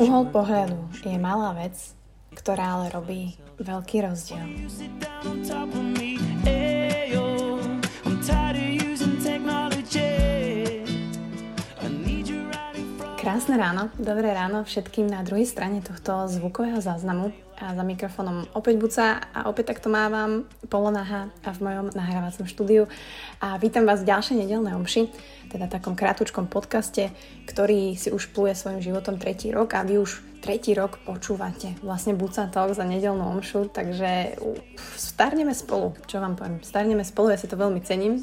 Uhol pohľadu je malá vec, ktorá ale robí veľký rozdiel. Krásne ráno, dobré ráno všetkým na druhej strane tohto zvukového záznamu. A za mikrofónom opäť Buca a opäť takto mávam polonaha a v mojom nahrávacom štúdiu. A vítam vás v ďalšej nedelnej omši, teda takom krátučkom podcaste, ktorý si už pluje svojim životom tretí rok a vy už tretí rok počúvate vlastne Buca Talk za nedelnú omšu, takže starneme spolu, čo vám poviem, starneme spolu, ja si to veľmi cením,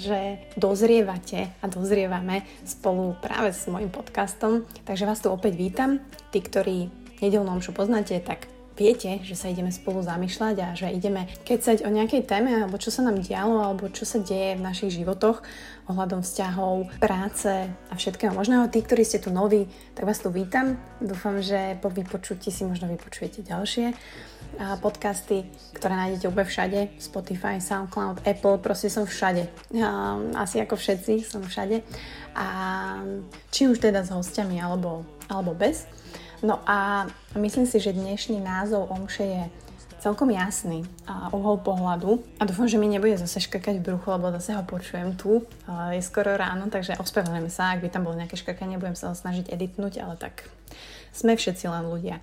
že dozrievate a dozrievame spolu práve s mojim podcastom, takže vás tu opäť vítam. Tí, ktorí nedelnú omšu poznáte, tak viete, že sa ideme spolu zamýšľať a že ideme kecať o nejakej téme alebo čo sa nám dialo alebo čo sa deje v našich životoch ohľadom vzťahov, práce a všetkého možného. Tí, ktorí ste tu noví, tak vás tu vítam. Dúfam, že po vypočutí si možno vypočujete ďalšie podcasty, ktoré nájdete úplne všade. Spotify, SoundCloud, Apple, proste som všade. Asi ako všetci som všade. A či už teda s hostiami alebo, alebo bez. No a myslím si, že dnešný názov Omše je celkom jasný a uhol pohľadu. A dúfam, že mi nebude zase škrkať v bruchu, lebo zase ho počujem tu. Je skoro ráno, takže ospravedlňujem sa, ak by tam bolo nejaké škrkanie, budem sa ho snažiť editnúť, ale tak sme všetci len ľudia.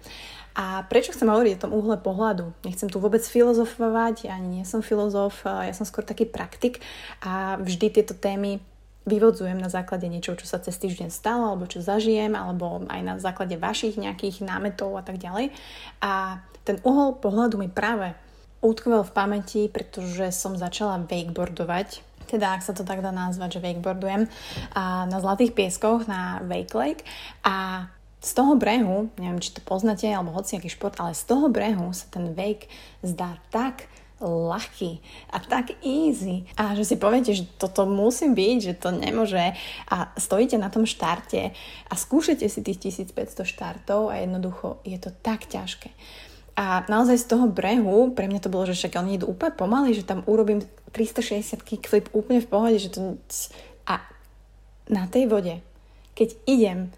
A prečo chcem hovoriť o tom uhle pohľadu? Nechcem tu vôbec filozofovať, ani nie som filozof, ja som skôr taký praktik a vždy tieto témy vyvodzujem na základe niečo, čo sa cez týždeň stalo, alebo čo zažijem, alebo aj na základe vašich nejakých námetov a tak ďalej. A ten uhol pohľadu mi práve utkvel v pamäti, pretože som začala wakeboardovať, teda ak sa to tak dá nazvať, že wakeboardujem a na Zlatých pieskoch na Wake Lake a z toho brehu, neviem, či to poznáte, alebo hoci nejaký šport, ale z toho brehu sa ten wake zdá tak ľahký a tak easy. A že si poviete, že toto musím byť, že to nemôže a stojíte na tom štarte a skúšate si tých 1500 štartov a jednoducho je to tak ťažké. A naozaj z toho brehu, pre mňa to bolo, že však oni idú úplne pomaly, že tam urobím 360 kickflip úplne v pohode, že to... A na tej vode, keď idem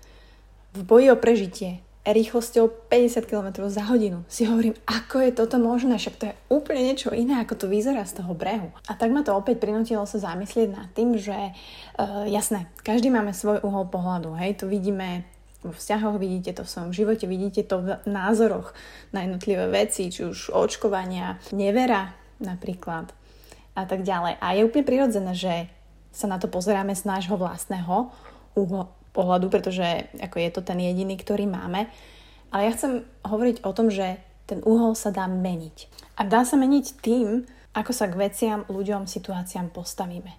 v boji o prežitie, rýchlosťou 50 km za hodinu. Si hovorím, ako je toto možné, však to je úplne niečo iné, ako to vyzerá z toho brehu. A tak ma to opäť prinútilo sa zamyslieť nad tým, že uh, jasné, každý máme svoj uhol pohľadu, hej, to vidíme vo vzťahoch, vidíte to v svojom živote, vidíte to v názoroch na jednotlivé veci, či už očkovania, nevera napríklad a tak ďalej. A je úplne prirodzené, že sa na to pozeráme z nášho vlastného uhla, pohľadu, pretože ako je to ten jediný, ktorý máme. Ale ja chcem hovoriť o tom, že ten uhol sa dá meniť. A dá sa meniť tým, ako sa k veciam, ľuďom, situáciám postavíme.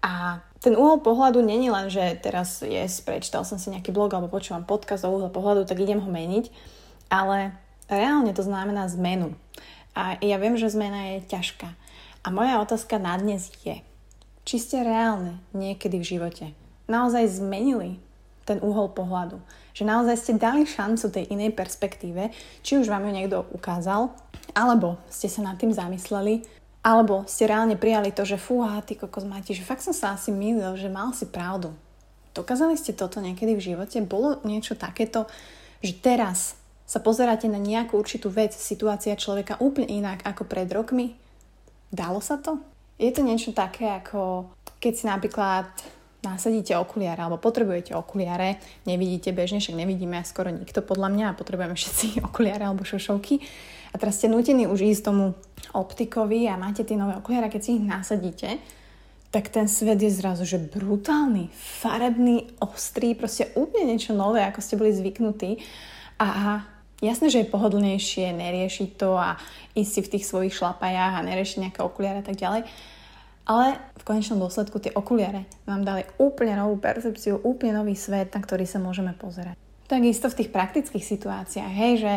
A ten uhol pohľadu není len, že teraz je, prečítal som si nejaký blog alebo počúvam podcast o uhle pohľadu, tak idem ho meniť, ale reálne to znamená zmenu. A ja viem, že zmena je ťažká. A moja otázka na dnes je, či ste reálne niekedy v živote naozaj zmenili ten uhol pohľadu. Že naozaj ste dali šancu tej inej perspektíve, či už vám ju niekto ukázal, alebo ste sa nad tým zamysleli, alebo ste reálne prijali to, že fúha, ty kokos máte, že fakt som sa asi mýlil, že mal si pravdu. Dokázali ste toto niekedy v živote? Bolo niečo takéto, že teraz sa pozeráte na nejakú určitú vec, situácia človeka úplne inak ako pred rokmi? Dalo sa to? Je to niečo také ako keď si napríklad nasadíte okuliare alebo potrebujete okuliare, nevidíte bežne, však nevidíme skoro nikto podľa mňa a potrebujeme všetci okuliare alebo šošovky. A teraz ste nutení už ísť tomu optikovi a máte tie nové okuliare, keď si ich nasadíte, tak ten svet je zrazu, že brutálny, farebný, ostrý, proste úplne niečo nové, ako ste boli zvyknutí. A jasné, že je pohodlnejšie neriešiť to a ísť si v tých svojich šlapajách a neriešiť nejaké okuliare a tak ďalej. Ale v konečnom dôsledku tie okuliare nám dali úplne novú percepciu, úplne nový svet, na ktorý sa môžeme pozerať. Takisto v tých praktických situáciách, hej, že,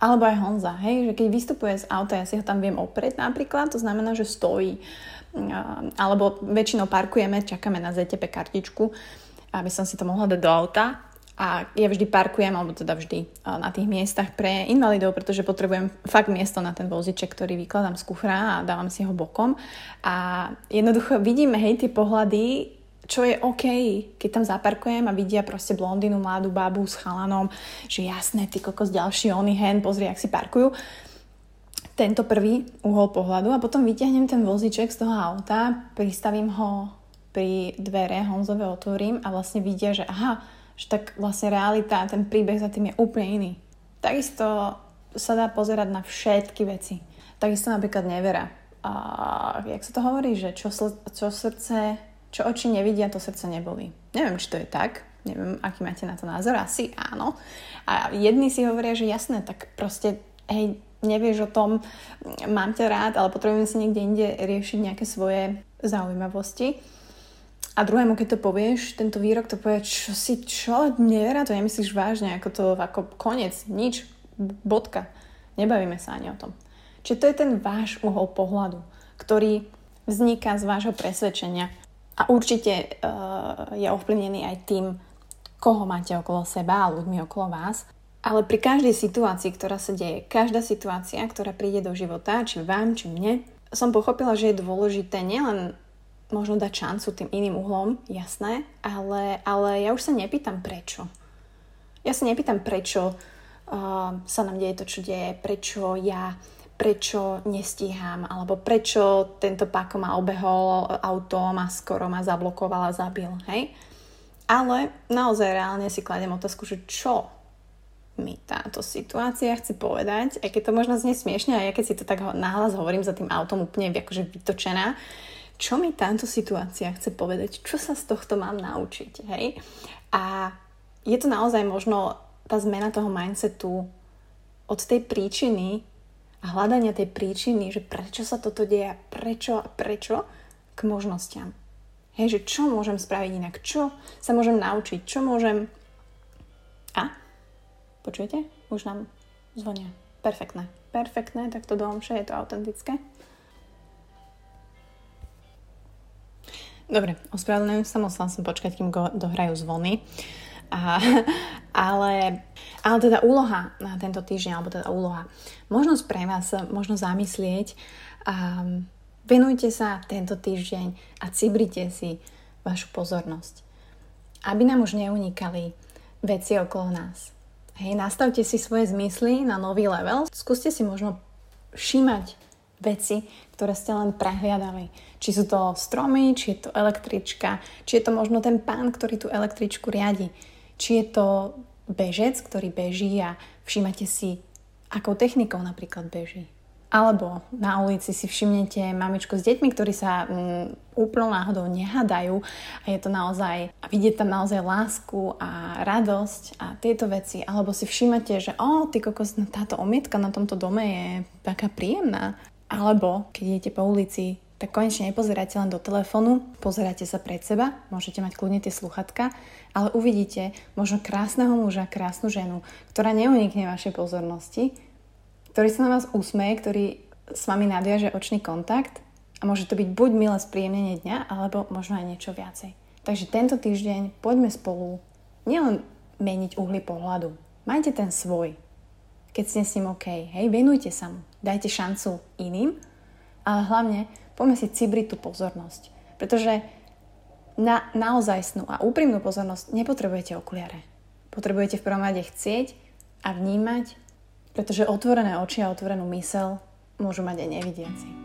alebo aj Honza, hej, že keď vystupuje z auta, ja si ho tam viem oprieť napríklad, to znamená, že stojí, alebo väčšinou parkujeme, čakáme na ZTP kartičku, aby som si to mohla dať do auta a ja vždy parkujem, alebo teda vždy na tých miestach pre invalidov, pretože potrebujem fakt miesto na ten voziček, ktorý vykladám z kufra a dávam si ho bokom. A jednoducho vidíme, hej, tie pohľady čo je OK, keď tam zaparkujem a vidia proste blondínu, mladú babu s chalanom, že jasné, ty kokos ďalší oný hen, pozri, ak si parkujú. Tento prvý uhol pohľadu a potom vyťahnem ten voziček z toho auta, pristavím ho pri dvere, Honzove otvorím a vlastne vidia, že aha, že tak vlastne realita, ten príbeh za tým je úplne iný. Takisto sa dá pozerať na všetky veci. Takisto napríklad nevera. A jak sa to hovorí, že čo, sl- čo srdce, čo oči nevidia, to srdce neboli. Neviem, či to je tak. Neviem, aký máte na to názor. Asi áno. A jedni si hovoria, že jasné, tak proste, hej, nevieš o tom, mám ťa rád, ale potrebujem si niekde inde riešiť nejaké svoje zaujímavosti. A druhému, keď to povieš, tento výrok to povie, čo si, čo, neverá, to nemyslíš vážne, ako to, ako koniec, nič, bodka. Nebavíme sa ani o tom. Čiže to je ten váš uhol pohľadu, ktorý vzniká z vášho presvedčenia a určite uh, je ovplyvnený aj tým, koho máte okolo seba a ľuďmi okolo vás. Ale pri každej situácii, ktorá sa deje, každá situácia, ktorá príde do života, či vám, či mne, som pochopila, že je dôležité nielen možno dať šancu tým iným uhlom, jasné, ale, ale ja už sa nepýtam prečo. Ja sa nepýtam prečo uh, sa nám deje to, čo deje, prečo ja, prečo nestíham, alebo prečo tento páko ma obehol autom a skoro ma zablokoval a zabil, hej? Ale naozaj reálne si kladem otázku, že čo mi táto situácia chce povedať, aj keď to možno znie smiešne, a keď si to tak nahlas hovorím za tým autom úplne akože vytočená, čo mi táto situácia chce povedať, čo sa z tohto mám naučiť, hej? A je to naozaj možno tá zmena toho mindsetu od tej príčiny a hľadania tej príčiny, že prečo sa toto deje, prečo a prečo, k možnostiam. Hej, že čo môžem spraviť inak, čo sa môžem naučiť, čo môžem... A? Počujete? Už nám zvonia. Perfektné. Perfektné, tak to do je to autentické. Dobre, ospravedlňujem sa, musela som počkať, kým go dohrajú zvony. A, ale, ale teda úloha na tento týždeň, alebo teda úloha, možnosť pre vás možno zamyslieť, um, venujte sa tento týždeň a cibrite si vašu pozornosť. Aby nám už neunikali veci okolo nás. Hej, nastavte si svoje zmysly na nový level. Skúste si možno všímať veci, ktoré ste len prehliadali. Či sú to stromy, či je to električka, či je to možno ten pán, ktorý tú električku riadi. Či je to bežec, ktorý beží a všímate si, akou technikou napríklad beží. Alebo na ulici si všimnete mamičku s deťmi, ktorí sa mm, úplnou náhodou nehadajú a je to naozaj, a vidieť tam naozaj lásku a radosť a tieto veci. Alebo si všimate, že o, ty kokos, táto omietka na tomto dome je taká príjemná. Alebo keď idete po ulici, tak konečne nepozeráte len do telefónu, pozeráte sa pred seba, môžete mať kľudne tie sluchatka, ale uvidíte možno krásneho muža, krásnu ženu, ktorá neunikne vašej pozornosti, ktorý sa na vás usmeje, ktorý s vami nadviaže očný kontakt a môže to byť buď milé spríjemnenie dňa, alebo možno aj niečo viacej. Takže tento týždeň poďme spolu nielen meniť uhly pohľadu, majte ten svoj, keď ste s ním OK. Hej, venujte sa mu dajte šancu iným, ale hlavne poďme si cibriť tú pozornosť. Pretože na naozajstnú a úprimnú pozornosť nepotrebujete okuliare. Potrebujete v prvom rade chcieť a vnímať, pretože otvorené oči a otvorenú mysel môžu mať aj nevidiaci.